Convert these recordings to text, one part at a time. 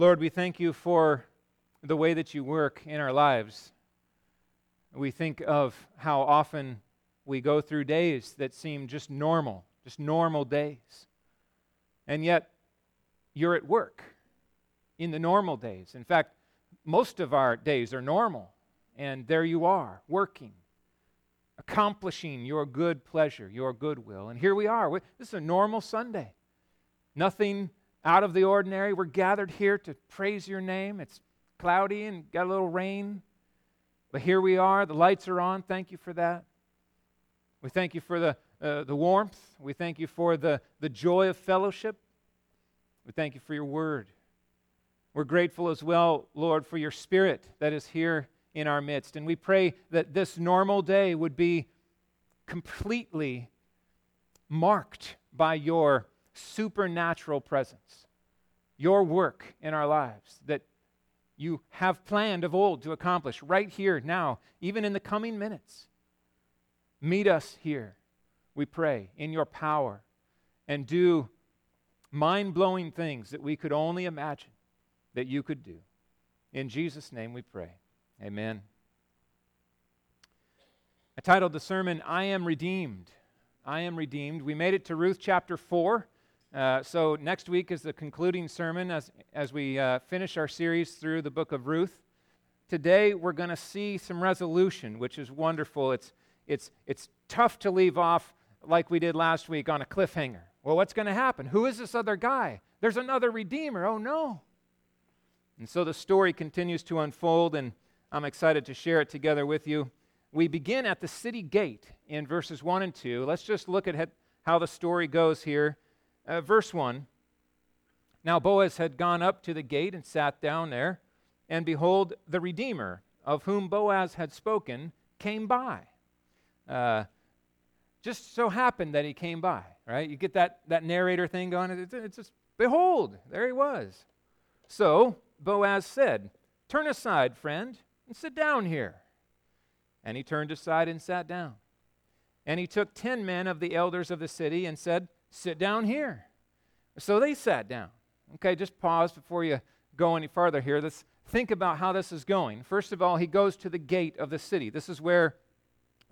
Lord, we thank you for the way that you work in our lives. We think of how often we go through days that seem just normal, just normal days. And yet, you're at work in the normal days. In fact, most of our days are normal. And there you are, working, accomplishing your good pleasure, your goodwill. And here we are. This is a normal Sunday. Nothing out of the ordinary. We're gathered here to praise your name. It's cloudy and got a little rain. But here we are. The lights are on. Thank you for that. We thank you for the, uh, the warmth. We thank you for the, the joy of fellowship. We thank you for your word. We're grateful as well, Lord, for your spirit that is here in our midst. And we pray that this normal day would be completely marked by your supernatural presence, your work in our lives that you have planned of old to accomplish right here, now, even in the coming minutes. Meet us here, we pray, in your power, and do mind blowing things that we could only imagine that you could do. In Jesus' name we pray. Amen. I titled the sermon, I Am Redeemed. I Am Redeemed. We made it to Ruth chapter 4. Uh, so next week is the concluding sermon as, as we uh, finish our series through the book of Ruth. Today we're going to see some resolution, which is wonderful. It's, it's, it's tough to leave off like we did last week on a cliffhanger. Well, what's going to happen? Who is this other guy? There's another Redeemer. Oh, no. And so the story continues to unfold, and I'm excited to share it together with you. We begin at the city gate in verses 1 and 2. Let's just look at how the story goes here. Uh, verse 1 Now Boaz had gone up to the gate and sat down there, and behold, the Redeemer, of whom Boaz had spoken, came by. Uh, just so happened that he came by, right? You get that, that narrator thing going. It's, it's just, behold, there he was. So Boaz said, Turn aside, friend, and sit down here. And he turned aside and sat down. And he took ten men of the elders of the city and said, Sit down here. So they sat down. Okay, just pause before you go any farther here. Let's think about how this is going. First of all, he goes to the gate of the city. This is where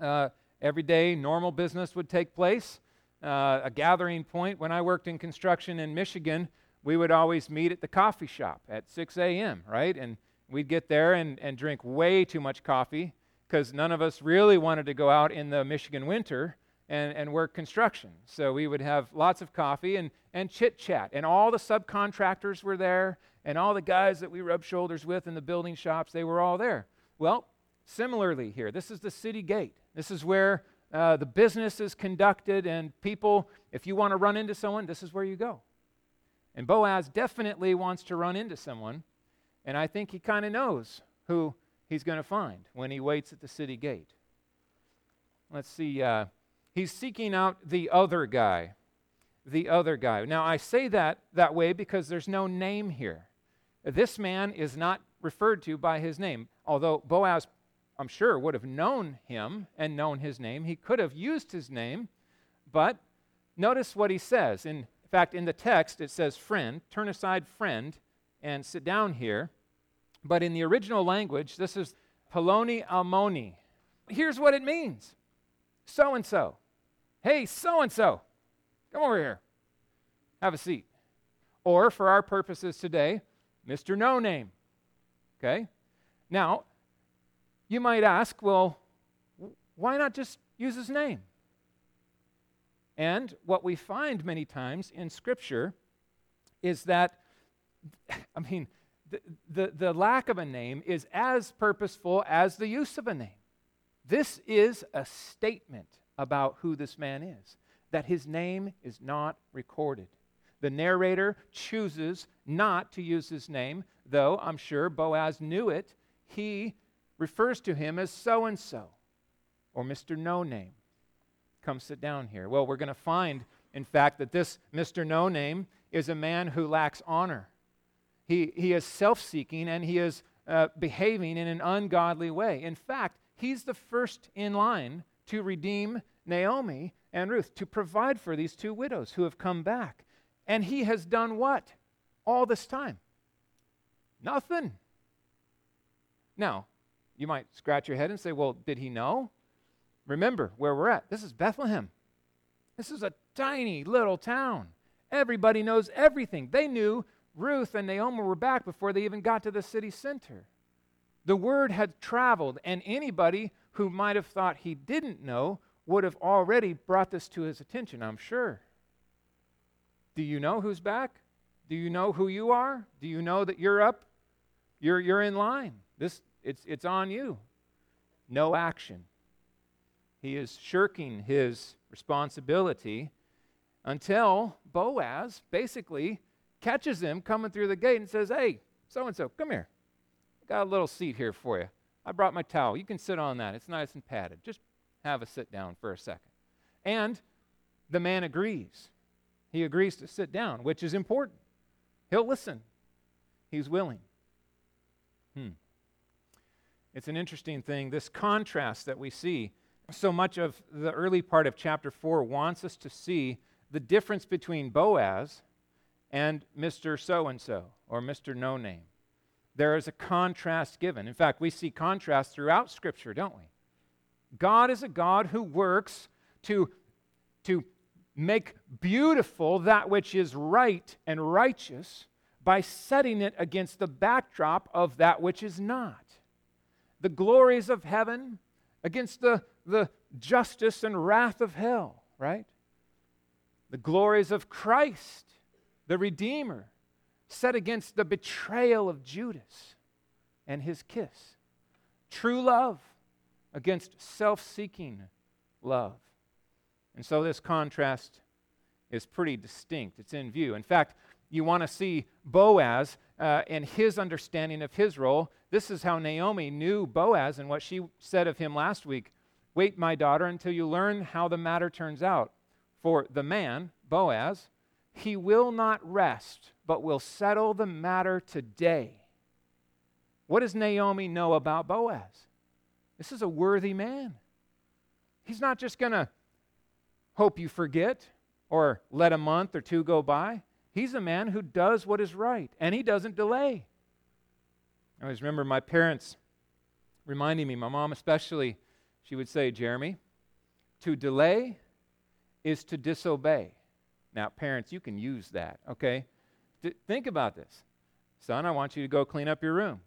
uh, every day normal business would take place, uh, a gathering point. When I worked in construction in Michigan, we would always meet at the coffee shop at 6 a.m., right? And we'd get there and, and drink way too much coffee because none of us really wanted to go out in the Michigan winter and, and work construction. So we would have lots of coffee and, and chit chat. And all the subcontractors were there, and all the guys that we rubbed shoulders with in the building shops, they were all there. Well, similarly here, this is the city gate. This is where uh, the business is conducted, and people, if you want to run into someone, this is where you go. And Boaz definitely wants to run into someone, and I think he kind of knows who he's going to find when he waits at the city gate. Let's see. Uh, he's seeking out the other guy. The other guy. Now, I say that that way because there's no name here. This man is not referred to by his name, although Boaz, I'm sure, would have known him and known his name. He could have used his name, but notice what he says. In fact, in the text, it says friend. Turn aside, friend, and sit down here. But in the original language, this is Poloni Almoni. Here's what it means so and so. Hey, so and so, come over here. Have a seat. Or, for our purposes today, Mr. No Name. Okay? Now, you might ask, well, why not just use his name? And what we find many times in Scripture is that, I mean, the, the, the lack of a name is as purposeful as the use of a name. This is a statement about who this man is, that his name is not recorded. The narrator chooses not to use his name, though I'm sure Boaz knew it. He refers to him as so and so or Mr. No Name. Come sit down here. Well, we're going to find, in fact, that this Mr. No Name is a man who lacks honor. He, he is self seeking and he is uh, behaving in an ungodly way. In fact, he's the first in line to redeem Naomi and Ruth, to provide for these two widows who have come back. And he has done what all this time? Nothing. Now, you might scratch your head and say, well, did he know? Remember where we're at. This is Bethlehem. This is a tiny little town. Everybody knows everything. They knew Ruth and Naomi were back before they even got to the city center. The word had traveled, and anybody who might have thought he didn't know would have already brought this to his attention, I'm sure. Do you know who's back? Do you know who you are? Do you know that you're up? You're, you're in line. This, it's, it's on you. No action. He is shirking his responsibility until Boaz basically catches him coming through the gate and says, Hey, so and so, come here. I got a little seat here for you. I brought my towel. You can sit on that. It's nice and padded. Just have a sit down for a second. And the man agrees. He agrees to sit down, which is important. He'll listen. He's willing. Hmm. It's an interesting thing. This contrast that we see, so much of the early part of chapter 4 wants us to see the difference between Boaz and Mr. So and so or Mr. No Name. There is a contrast given. In fact, we see contrast throughout Scripture, don't we? God is a God who works to, to make beautiful that which is right and righteous by setting it against the backdrop of that which is not. The glories of heaven against the, the justice and wrath of hell, right? The glories of Christ, the Redeemer, set against the betrayal of Judas and his kiss. True love against self seeking love. And so this contrast is pretty distinct. It's in view. In fact, you want to see Boaz uh, and his understanding of his role. This is how Naomi knew Boaz and what she said of him last week. Wait, my daughter, until you learn how the matter turns out. For the man, Boaz, he will not rest, but we'll settle the matter today. What does Naomi know about Boaz? This is a worthy man. He's not just going to hope you forget or let a month or two go by. He's a man who does what is right, and he doesn't delay. I always remember my parents reminding me, my mom especially, she would say, Jeremy, to delay is to disobey. Now, parents, you can use that, okay? D- think about this. Son, I want you to go clean up your room.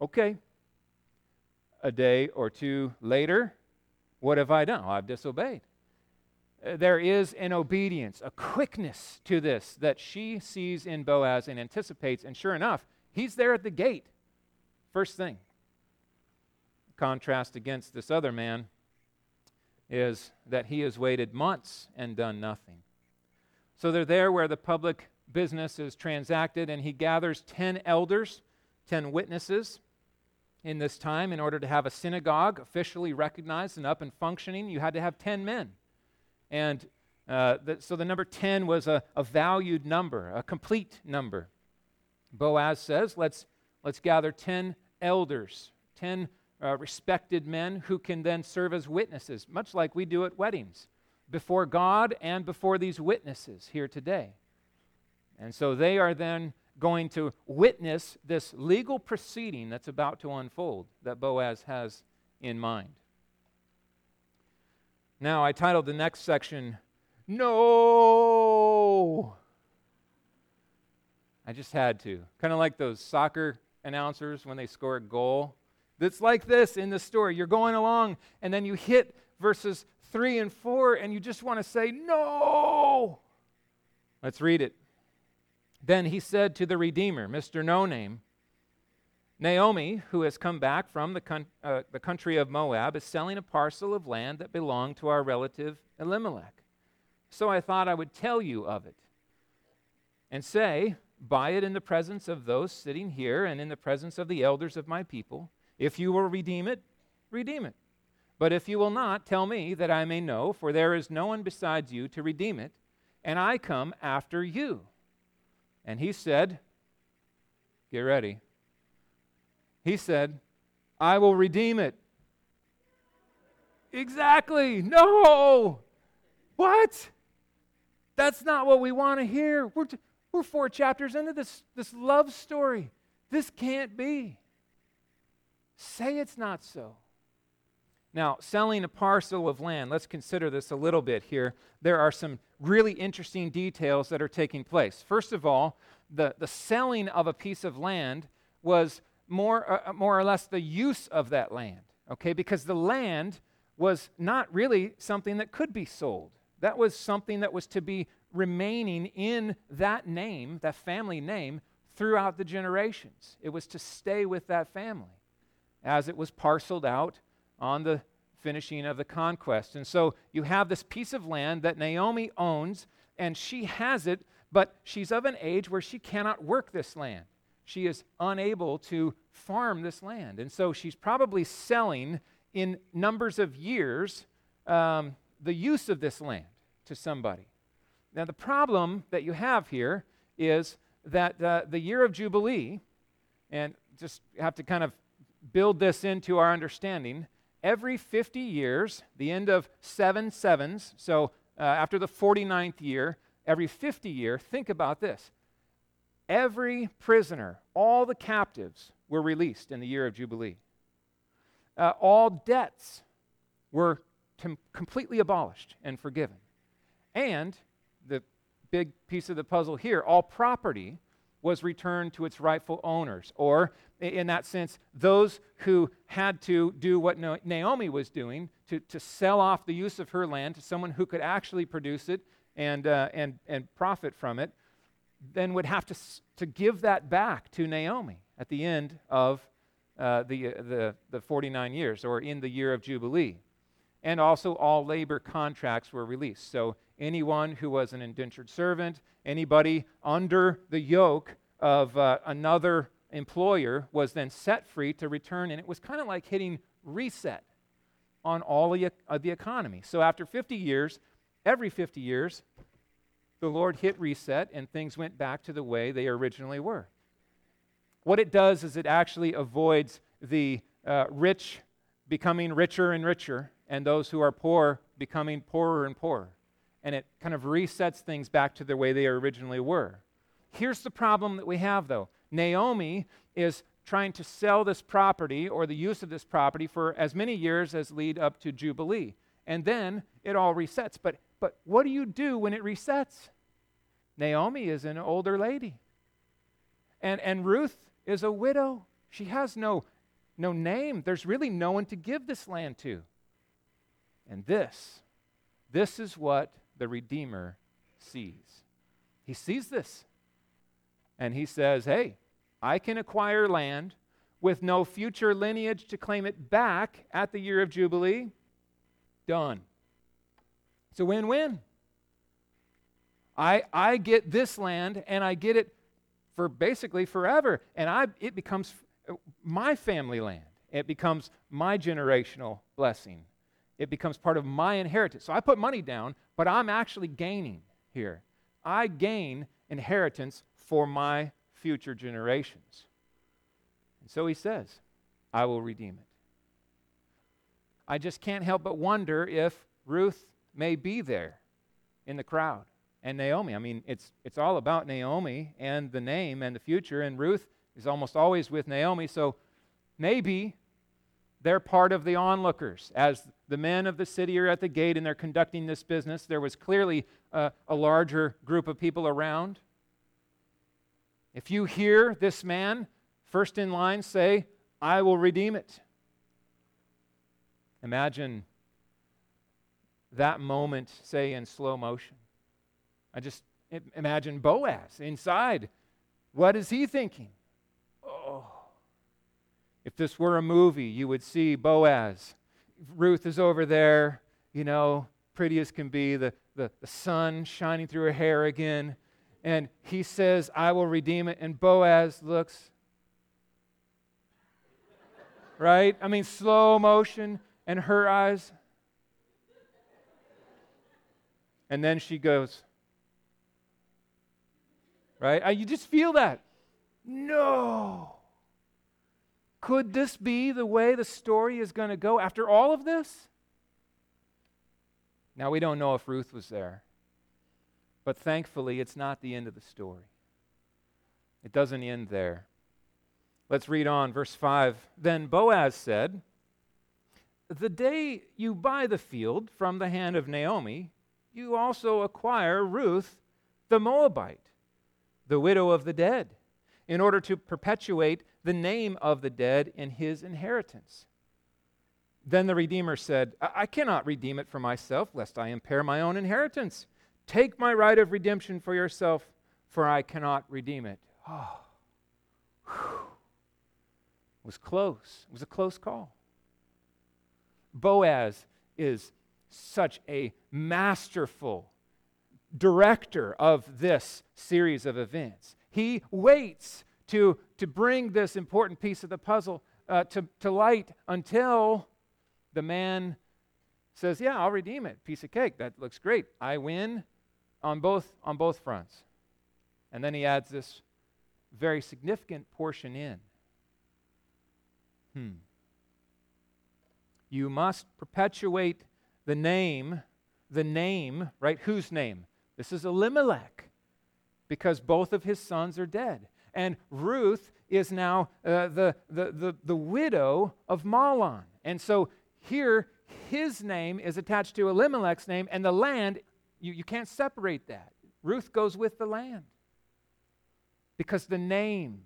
Okay, a day or two later, what have I done? I've disobeyed. Uh, there is an obedience, a quickness to this that she sees in Boaz and anticipates, and sure enough, he's there at the gate. First thing. Contrast against this other man is that he has waited months and done nothing. So they're there where the public business is transacted, and he gathers 10 elders, 10 witnesses in this time, in order to have a synagogue officially recognized and up and functioning, you had to have 10 men. And uh, the, so the number 10 was a, a valued number, a complete number. Boaz says, let's, let's gather 10 elders, 10 uh, respected men who can then serve as witnesses, much like we do at weddings, before God and before these witnesses here today. And so they are then going to witness this legal proceeding that's about to unfold that Boaz has in mind. Now, I titled the next section, No! I just had to. Kind of like those soccer announcers when they score a goal. It's like this in the story. You're going along, and then you hit verses 3 and 4, and you just want to say, No! Let's read it. Then he said to the Redeemer, Mr. No Name, Naomi, who has come back from the, con- uh, the country of Moab, is selling a parcel of land that belonged to our relative Elimelech. So I thought I would tell you of it and say, Buy it in the presence of those sitting here and in the presence of the elders of my people. If you will redeem it, redeem it. But if you will not, tell me that I may know, for there is no one besides you to redeem it, and I come after you. And he said, Get ready. He said, I will redeem it. Exactly. No. What? That's not what we want to hear. We're, t- we're four chapters into this, this love story. This can't be. Say it's not so. Now, selling a parcel of land, let's consider this a little bit here. There are some really interesting details that are taking place. First of all, the, the selling of a piece of land was more, uh, uh more or less the use of that land, okay? Because the land was not really something that could be sold. That was something that was to be remaining in that name, that family name, throughout the generations. It was to stay with that family as it was parceled out on the finishing of the conquest. And so you have this piece of land that Naomi owns, and she has it, but she's of an age where she cannot work this land. She is unable to farm this land. And so she's probably selling in numbers of years um, the use of this land to somebody. Now, the problem that you have here is that uh, the year of Jubilee, and just have to kind of build this into our understanding, every 50 years, the end of seven sevens, so uh, after the 49th year, every 50 year, think about this. Every prisoner, all the captives were released in the year of Jubilee. Uh, all debts were com- completely abolished and forgiven. And the big piece of the puzzle here all property was returned to its rightful owners. Or, in that sense, those who had to do what Naomi was doing to, to sell off the use of her land to someone who could actually produce it and, uh, and, and profit from it, then would have to, to give that back to Naomi at the end of uh, the, uh, the, the 49 years or in the year of Jubilee. And also, all labor contracts were released. So, anyone who was an indentured servant, anybody under the yoke of uh, another employer was then set free to return, and it was kind of like hitting reset on all of the economy. So after 50 years, every 50 years, the Lord hit reset and things went back to the way they originally were. What it does is it actually avoids the uh, rich becoming richer and richer and those who are poor becoming poorer and poorer and it kind of resets things back to the way they originally were. Here's the problem that we have, though Naomi is trying to sell this property or the use of this property for as many years as lead up to Jubilee. And then it all resets. But, but what do you do when it resets? Naomi is an older lady. And, and Ruth is a widow. She has no, no name. There's really no one to give this land to. And this, this is what the Redeemer sees. He sees this. And he says, Hey, I can acquire land with no future lineage to claim it back at the year of Jubilee. Done. It's a win win. I, I get this land and I get it for basically forever. And I, it becomes my family land. It becomes my generational blessing. It becomes part of my inheritance. So I put money down, but I'm actually gaining here. I gain inheritance for my future generations. And so he says, I will redeem it. I just can't help but wonder if Ruth may be there in the crowd and Naomi. I mean, it's, it's all about Naomi and the name and the future, and Ruth is almost always with Naomi, so maybe they're part of the onlookers. As the men of the city are at the gate and they're conducting this business, there was clearly a, a larger group of people around. If you hear this man first in line say, I will redeem it, imagine that moment, say, in slow motion. I just imagine Boaz inside. What is he thinking? If this were a movie, you would see Boaz. Ruth is over there, you know, pretty as can be, the, the, the sun shining through her hair again. And he says, I will redeem it. And Boaz looks, right? I mean, slow motion, and her eyes. And then she goes, right? You just feel that. No. Could this be the way the story is going to go after all of this? Now, we don't know if Ruth was there, but thankfully, it's not the end of the story. It doesn't end there. Let's read on, verse 5. Then Boaz said, The day you buy the field from the hand of Naomi, you also acquire Ruth the Moabite, the widow of the dead, in order to perpetuate the name of the dead in his inheritance. Then the Redeemer said, I-, I cannot redeem it for myself, lest I impair my own inheritance. Take my right of redemption for yourself, for I cannot redeem it. Oh. It was close. It was a close call. Boaz is such a masterful director of this series of events. He waits to, to bring this important piece of the puzzle uh, to, to light until the man says, Yeah, I'll redeem it. Piece of cake. That looks great. I win on both, on both fronts. And then he adds this very significant portion in. Hmm. You must perpetuate the name, the name, right? Whose name? This is Elimelech, because both of his sons are dead. And Ruth is now uh, the, the, the, the widow of Mahlon. And so here, his name is attached to Elimelech's name, and the land, you, you can't separate that. Ruth goes with the land. Because the name,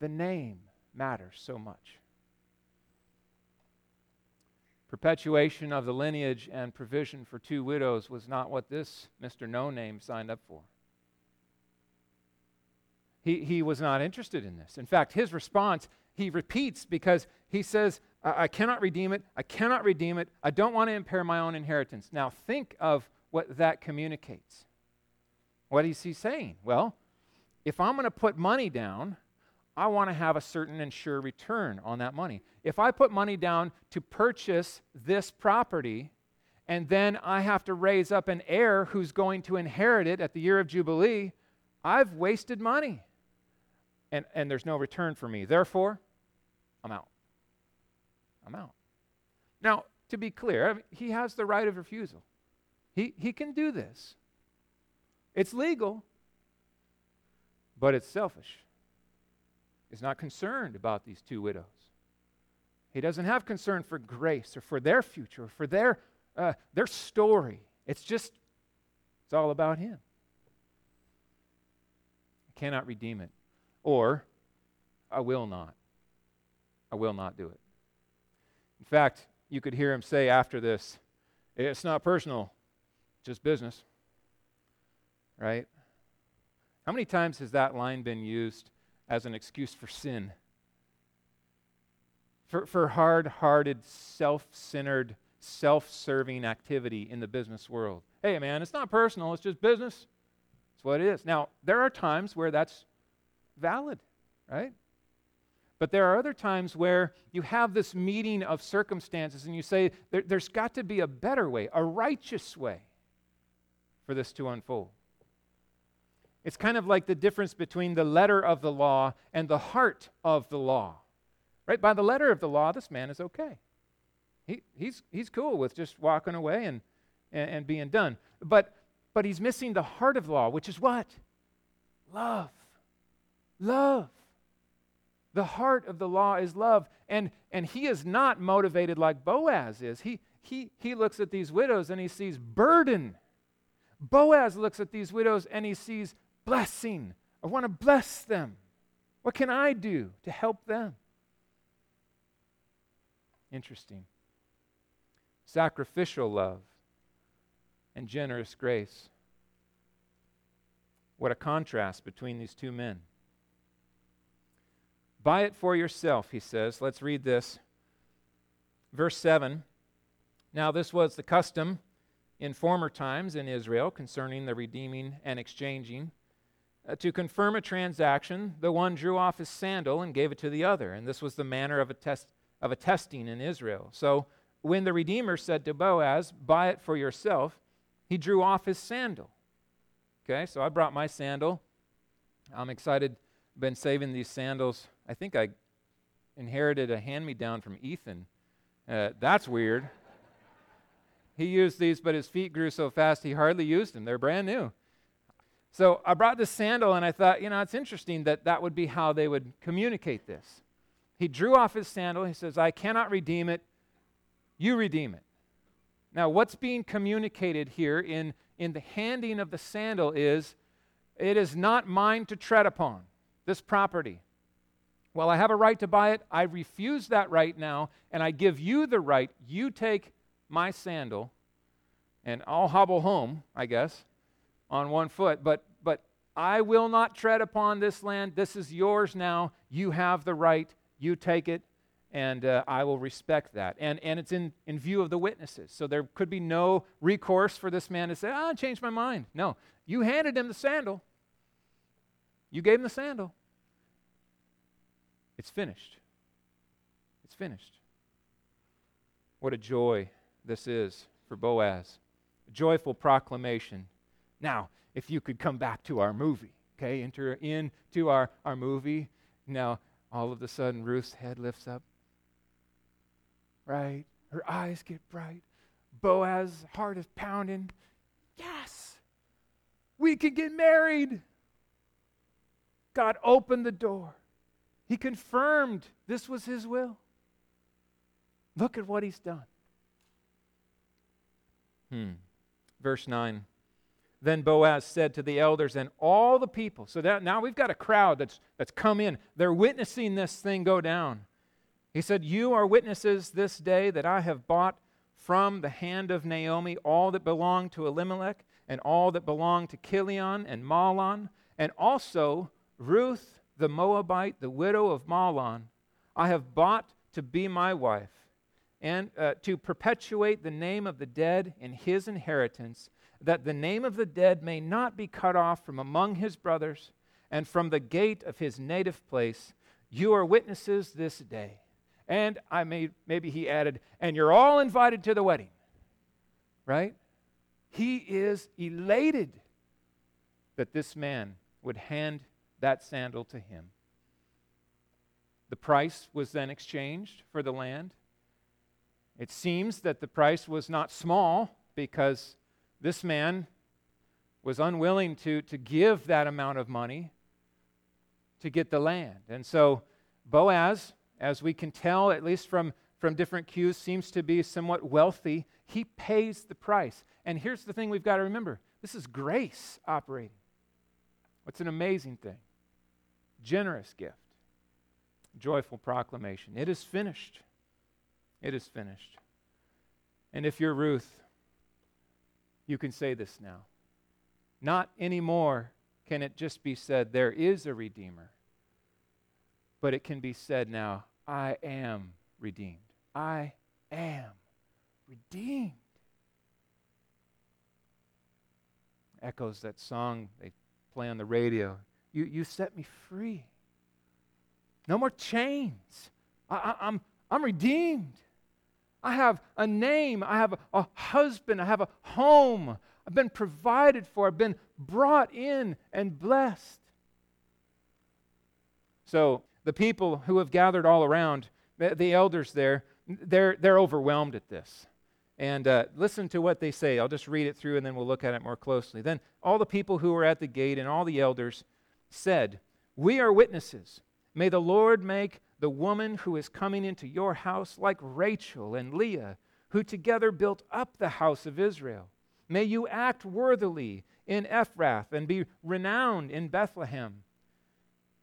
the name matters so much. Perpetuation of the lineage and provision for two widows was not what this Mr. No Name signed up for. He, he was not interested in this. In fact, his response, he repeats because he says, I, I cannot redeem it. I cannot redeem it. I don't want to impair my own inheritance. Now, think of what that communicates. What is he saying? Well, if I'm going to put money down, I want to have a certain and sure return on that money. If I put money down to purchase this property, and then I have to raise up an heir who's going to inherit it at the year of Jubilee, I've wasted money. And, and there's no return for me. Therefore, I'm out. I'm out. Now, to be clear, I mean, he has the right of refusal. He, he can do this. It's legal, but it's selfish He's not concerned about these two widows. He doesn't have concern for grace or for their future or for their, uh, their story. It's just, it's all about him. I cannot redeem it. Or, I will not. I will not do it. In fact, you could hear him say after this, it's not personal, just business. Right? How many times has that line been used as an excuse for sin. For, for hard hearted, self centered, self serving activity in the business world. Hey, man, it's not personal, it's just business. It's what it is. Now, there are times where that's valid, right? But there are other times where you have this meeting of circumstances and you say, there, has got to be a better way, a righteous way for this to unfold. It's kind of like the difference between the letter of the law and the heart of the law. Right? By the letter of the law, this man is okay. He, he's, he's cool with just walking away and, and, and being done. But, but he's missing the heart of law, which is what? Love. Love. The heart of the law is love. And, and he is not motivated like Boaz is. He, he, he looks at these widows and he sees burden. Boaz looks at these widows and he sees blessing. I want to bless them. What can I do to help them? Interesting. Sacrificial love and generous grace. What a contrast between these two men. Buy it for yourself, he says. Let's read this. Verse 7. Now, this was the custom in former times in Israel concerning the redeeming and exchanging uh, to confirm a transaction, the one drew off his sandal and gave it to the other. And this was the manner of a, test, of a testing in Israel. So when the Redeemer said to Boaz, Buy it for yourself, he drew off his sandal. Okay, so I brought my sandal. I'm excited. Been saving these sandals. I think I inherited a hand me down from Ethan. Uh, that's weird. he used these, but his feet grew so fast he hardly used them. They're brand new. So I brought this sandal and I thought, you know, it's interesting that that would be how they would communicate this. He drew off his sandal. He says, I cannot redeem it. You redeem it. Now, what's being communicated here in, in the handing of the sandal is it is not mine to tread upon, this property. Well, I have a right to buy it. I refuse that right now, and I give you the right. You take my sandal, and I'll hobble home, I guess, on one foot. But, but I will not tread upon this land. This is yours now. You have the right. You take it and uh, I will respect that. And, and it's in, in view of the witnesses. So there could be no recourse for this man to say, ah, I changed my mind. No, you handed him the sandal, you gave him the sandal. It's finished. It's finished. What a joy this is for Boaz. A joyful proclamation. Now, if you could come back to our movie, okay, enter into our, our movie. Now, all of a sudden, Ruth's head lifts up right? Her eyes get bright. Boaz's heart is pounding. Yes, we can get married. God opened the door. He confirmed this was His will. Look at what He's done. Hmm. Verse 9. Then Boaz said to the elders and all the people. So that now we've got a crowd that's, that's come in. They're witnessing this thing go down. He said, You are witnesses this day that I have bought from the hand of Naomi all that belonged to Elimelech, and all that belonged to Chilion and Mahlon, and also Ruth the Moabite, the widow of Mahlon, I have bought to be my wife, and uh, to perpetuate the name of the dead in his inheritance, that the name of the dead may not be cut off from among his brothers, and from the gate of his native place. You are witnesses this day. And I may, maybe he added, and you're all invited to the wedding. Right? He is elated that this man would hand that sandal to him. The price was then exchanged for the land. It seems that the price was not small because this man was unwilling to, to give that amount of money to get the land. And so Boaz as we can tell, at least from, from different cues, seems to be somewhat wealthy. He pays the price. And here's the thing we've got to remember this is grace operating. What's an amazing thing? Generous gift, joyful proclamation. It is finished. It is finished. And if you're Ruth, you can say this now. Not anymore can it just be said, there is a Redeemer but it can be said now I am redeemed. I am redeemed. Echoes that song they play on the radio. You, you set me free. No more chains. I, I, I'm, I'm redeemed. I have a name. I have a, a husband. I have a home. I've been provided for. I've been brought in and blessed. So, the people who have gathered all around, the, the elders there, they're, they're overwhelmed at this. And uh, listen to what they say. I'll just read it through and then we'll look at it more closely. Then all the people who were at the gate and all the elders said, We are witnesses. May the Lord make the woman who is coming into your house like Rachel and Leah, who together built up the house of Israel. May you act worthily in Ephrath and be renowned in Bethlehem.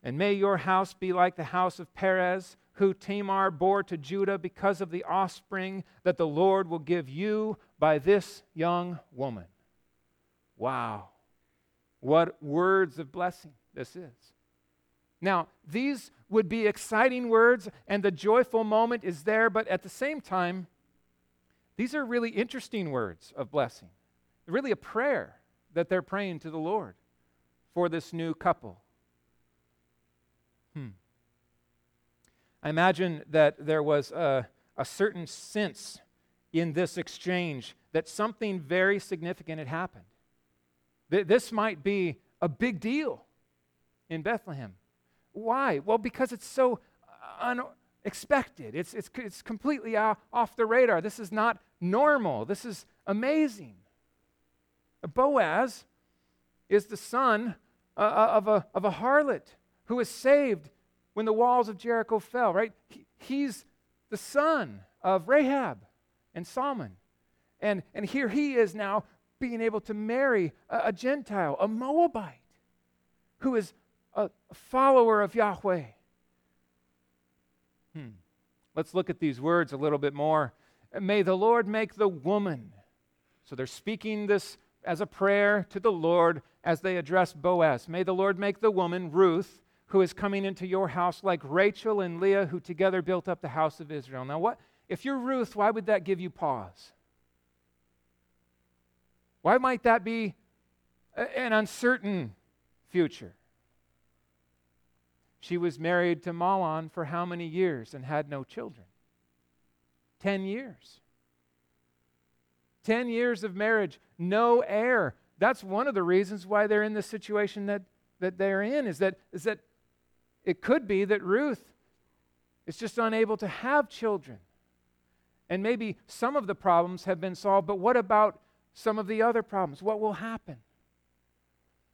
And may your house be like the house of Perez, who Tamar bore to Judah because of the offspring that the Lord will give you by this young woman. Wow. What words of blessing this is. Now, these would be exciting words, and the joyful moment is there, but at the same time, these are really interesting words of blessing. Really, a prayer that they're praying to the Lord for this new couple. Hmm. I imagine that there was a, a certain sense in this exchange that something very significant had happened. Th- this might be a big deal in Bethlehem. Why? Well, because it's so unexpected. It's, it's, it's completely off the radar. This is not normal. This is amazing. Boaz is the son uh, uh, of, a, of a harlot who was saved when the walls of Jericho fell, right? He, he's the son of Rahab and Salmon. And, and here he is now being able to marry a, a Gentile, a Moabite, who is a, follower of Yahweh. Hmm. Let's look at these words a little bit more. May the Lord make the woman. So they're speaking this as a prayer to the Lord as they address Boaz. May the Lord make the woman, Ruth, who is coming into your house like Rachel and Leah, who together built up the house of Israel. Now, what if you're Ruth, why would that give you pause? Why might that be an uncertain future? She was married to Mahlon for how many years and had no children? Ten years. Ten years of marriage, no heir. That's one of the reasons why they're in the situation that, that they're in, is that, is that it could be that Ruth is just unable to have children. And maybe some of the problems have been solved, but what about some of the other problems? What will happen?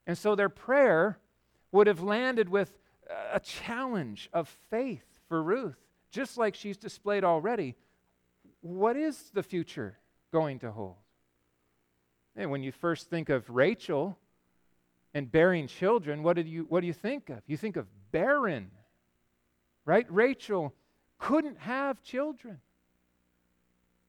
And so their prayer would have landed with a challenge of faith for Ruth, just like she's displayed already. What is the future going to hold? And when you first think of Rachel and bearing children, what, did you, what do you think of? You think of barren, right? Rachel couldn't have children.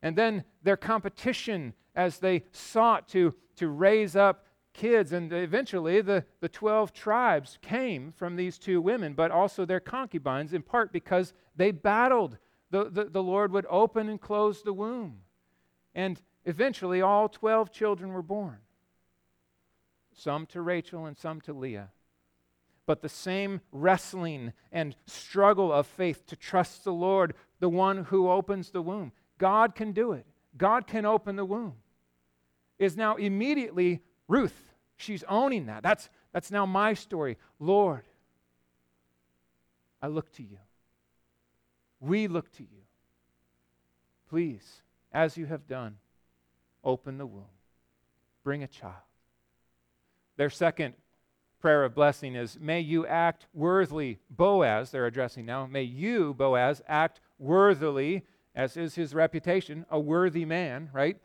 And then their competition as they sought to, to raise up kids. And eventually, the, the 12 tribes came from these two women, but also their concubines, in part because they battled. The, the, the Lord would open and close the womb. And eventually, all 12 children were born some to Rachel and some to Leah. But the same wrestling and struggle of faith to trust the Lord, the one who opens the womb. God can do it. God can open the womb. Is now immediately Ruth, she's owning that. That's, that's now my story. Lord, I look to you. We look to you. Please, as you have done, open the womb, bring a child. Their second prayer of blessing is May you act worthily, Boaz, they're addressing now. May you, Boaz, act worthily, as is his reputation, a worthy man, right?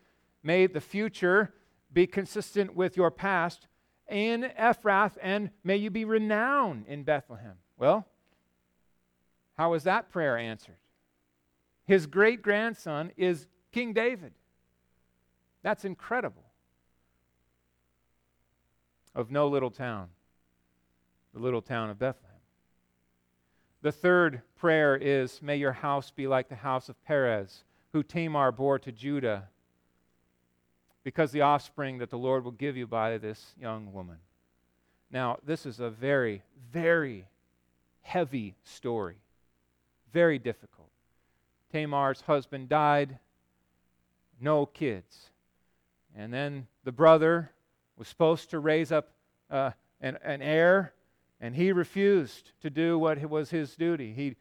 May the future be consistent with your past in Ephrath, and may you be renowned in Bethlehem. Well, how was that prayer answered? His great grandson is King David. That's incredible. Of no little town, the little town of Bethlehem. The third prayer is May your house be like the house of Perez, who Tamar bore to Judah because the offspring that the Lord will give you by this young woman. Now, this is a very, very heavy story, very difficult. Tamar's husband died, no kids. And then the brother was supposed to raise up uh, an, an heir, and he refused to do what was his duty. He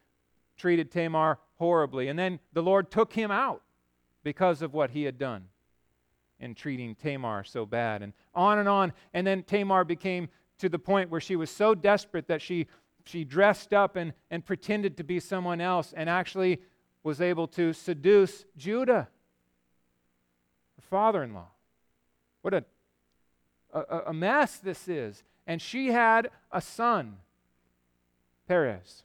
treated Tamar horribly. And then the Lord took him out because of what he had done in treating Tamar so bad, and on and on. And then Tamar became to the point where she was so desperate that she, she dressed up and, and pretended to be someone else and actually was able to seduce Judah, her father in law. What a, a, a mess this is. And she had a son, Perez.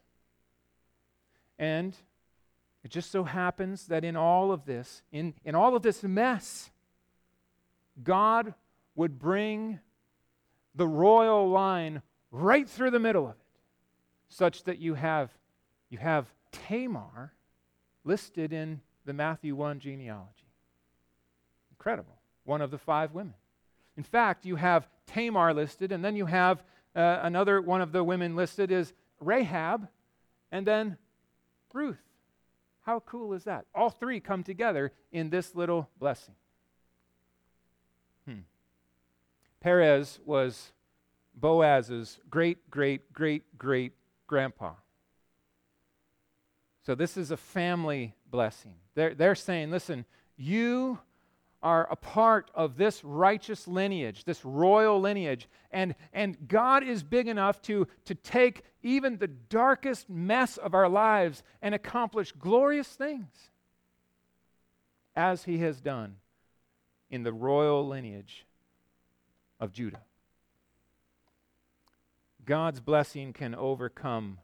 And it just so happens that in all of this, in, in all of this mess, God would bring the royal line right through the middle of it, such that you have, you have Tamar listed in the Matthew 1 genealogy. Incredible. One of the five women. In fact, you have Tamar listed, and then you have uh, another one of the women listed is Rahab, and then Ruth. How cool is that? All three come together in this little blessing. Hmm. Perez was Boaz's great, great, great, great grandpa. So this is a family blessing. They're, they're saying, listen, you are a part of this righteous lineage, this royal lineage. And, and God is big enough to, to take even the darkest mess of our lives and accomplish glorious things, as He has done in the royal lineage of Judah. God's blessing can overcome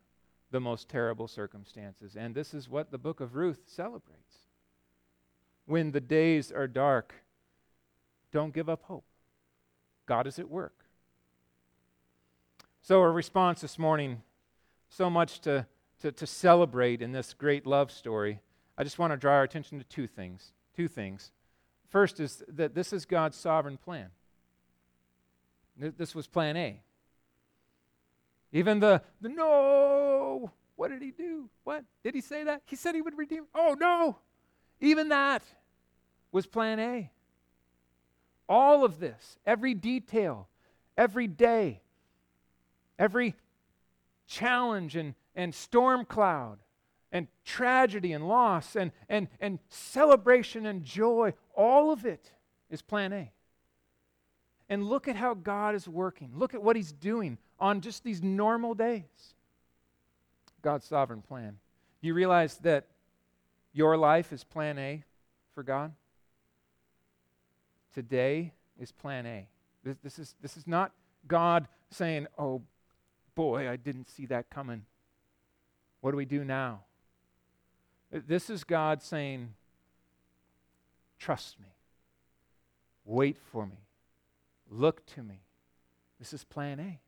the most terrible circumstances. And this is what the book of Ruth celebrates. When the days are dark, don't give up hope. God is at work. So, a response this morning, so much to, to, to celebrate in this great love story. I just want to draw our attention to two things. Two things. First is that this is God's sovereign plan. This was plan A. Even the, the no, what did he do? What? Did he say that? He said he would redeem. Oh, no. Even that was plan A. All of this, every detail, every day, every challenge and, and storm cloud and tragedy and loss and, and, and celebration and joy, all of it is plan A. And look at how God is working. Look at what He's doing on just these normal days. God's sovereign plan. Do you realize that your life is plan A for God? Today is plan A. This, this, is, this is not God saying, oh boy, I didn't see that coming. What do we do now? This is God saying, trust me, wait for me, look to me. This is plan A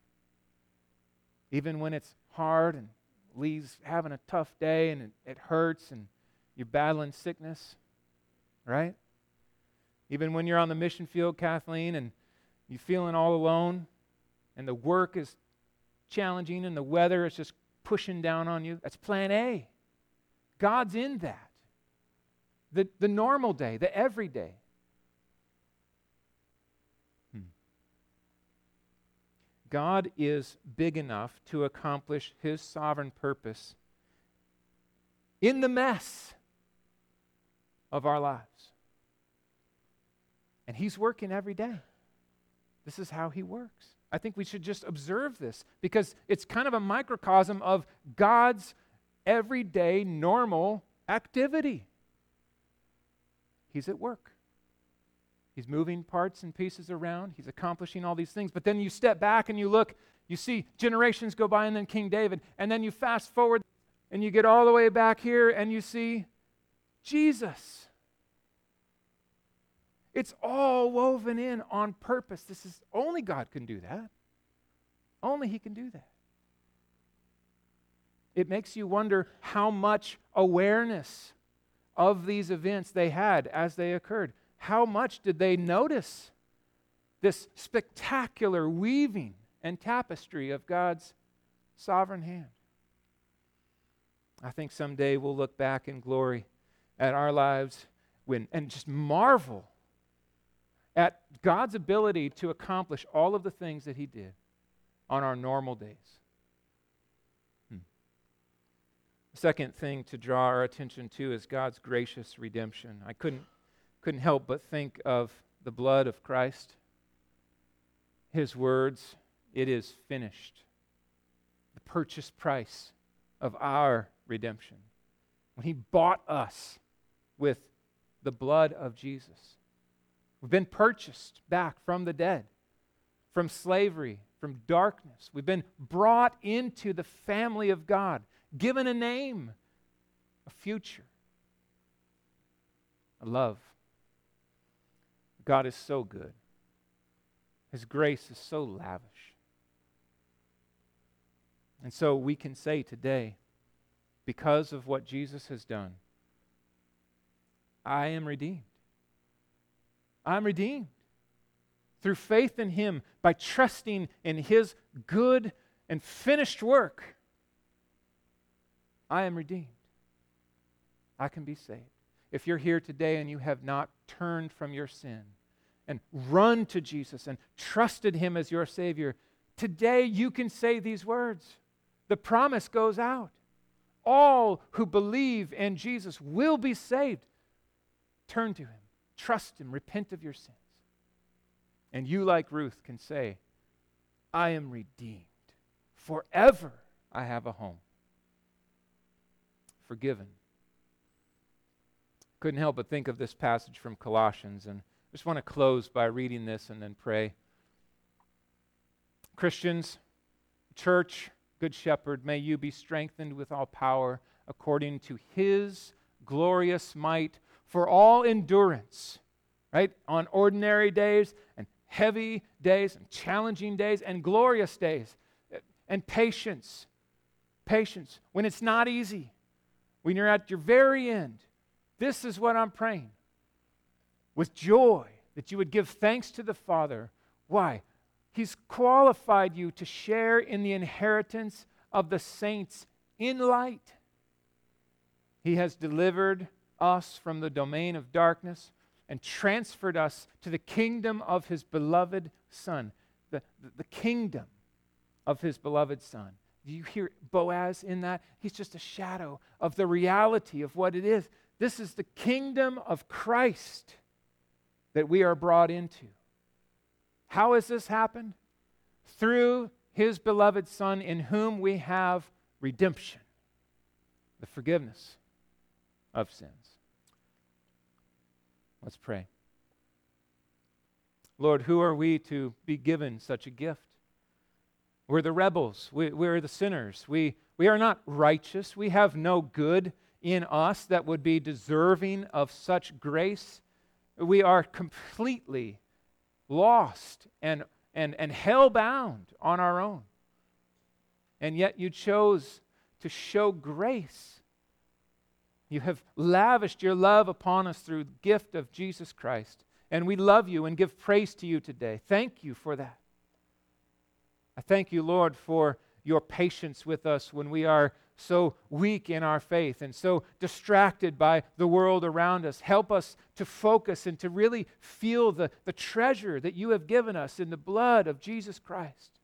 even when it's hard and Lee's having a tough day and it, it hurts and you're battling sickness, right? Even when you're on the mission field, Kathleen, and you're feeling all alone and the work is challenging and the weather is just pushing down on you, that's plan A. God's in that. The, the normal day, the everyday. Hmm. God is big enough to accomplish his sovereign purpose in the mess of our lives. And he's working every day. This is how he works. I think we should just observe this because it's kind of a microcosm of God's everyday normal activity. He's at work. He's moving parts and pieces around. He's accomplishing all these things. But then you step back and you look, you see generations go by and then King David. And then you fast forward and you get all the way back here and you see Jesus. It's all woven in on purpose. This is only God can do that. Only He can do that. It makes you wonder how much awareness of these events they had as they occurred how much did they notice this spectacular weaving and tapestry of God's sovereign hand? I think someday we'll look back in glory at our lives when, and just marvel at God's ability to accomplish all of the things that He did on our normal days. Hmm. The second thing to draw our attention to is God's gracious redemption. I couldn't couldn't help but think of the blood of Christ. His words, it is finished. The purchase price of our redemption. When he bought us with the blood of Jesus. We've been purchased back from the dead, from slavery, from darkness. We've been brought into the family of God, given a name, a future, a love. God is so good. His grace is so lavish. And so we can say today, because of what Jesus has done, I am redeemed. I'm redeemed through faith in Him by trusting in His good and finished work. I am redeemed. I can be saved. If you're here today and you have not turned from your sin, and run to Jesus and trusted Him as your Savior, today you can say these words. The promise goes out. All who believe in Jesus will be saved. Turn to Him, trust Him, repent of your sins. And you, like Ruth, can say, I am redeemed. Forever I have a home. Forgiven. Couldn't help but think of this passage from Colossians, and I just want to close by reading this and then pray. Christians, church, good shepherd, may you be strengthened with all power according to his glorious might for all endurance, right? On ordinary days and heavy days and challenging days and glorious days and patience. Patience when it's not easy, when you're at your very end. This is what I'm praying. With joy, that you would give thanks to the Father. Why? He's qualified you to share in the inheritance of the saints in light. He has delivered us from the domain of darkness and transferred us to the kingdom of his beloved Son, the, the, kingdom of his beloved Son. Do you hear Boaz in that? He's just a shadow of the reality of what it is. This is the kingdom of Christ that we are brought into. How has this happened? Through his beloved Son, in whom we have redemption, the forgiveness of sins. Let's pray. Lord, who are we to be given such a gift? We're the rebels. We, we're the sinners. We, we are not righteous. We have no good in us that would be deserving of such grace. We are completely lost and, and, and hell bound on our own. And yet you chose to show grace you have lavished your love upon us through the gift of Jesus Christ. And we love you and give praise to you today. Thank you for that. I thank you, Lord, for your patience with us when we are so weak in our faith and so distracted by the world around us. Help us to focus and to really feel the, the treasure that you have given us in the blood of Jesus Christ.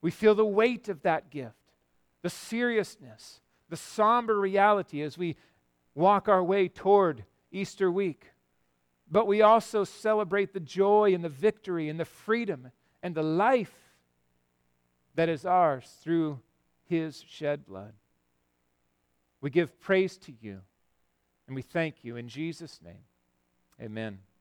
We feel the weight of that gift, the seriousness, the somber reality as we walk our way toward Easter week. But we also celebrate the joy and the victory and the freedom and the life that is ours through his shed blood. We give praise to you and we thank you in Jesus' name. Amen.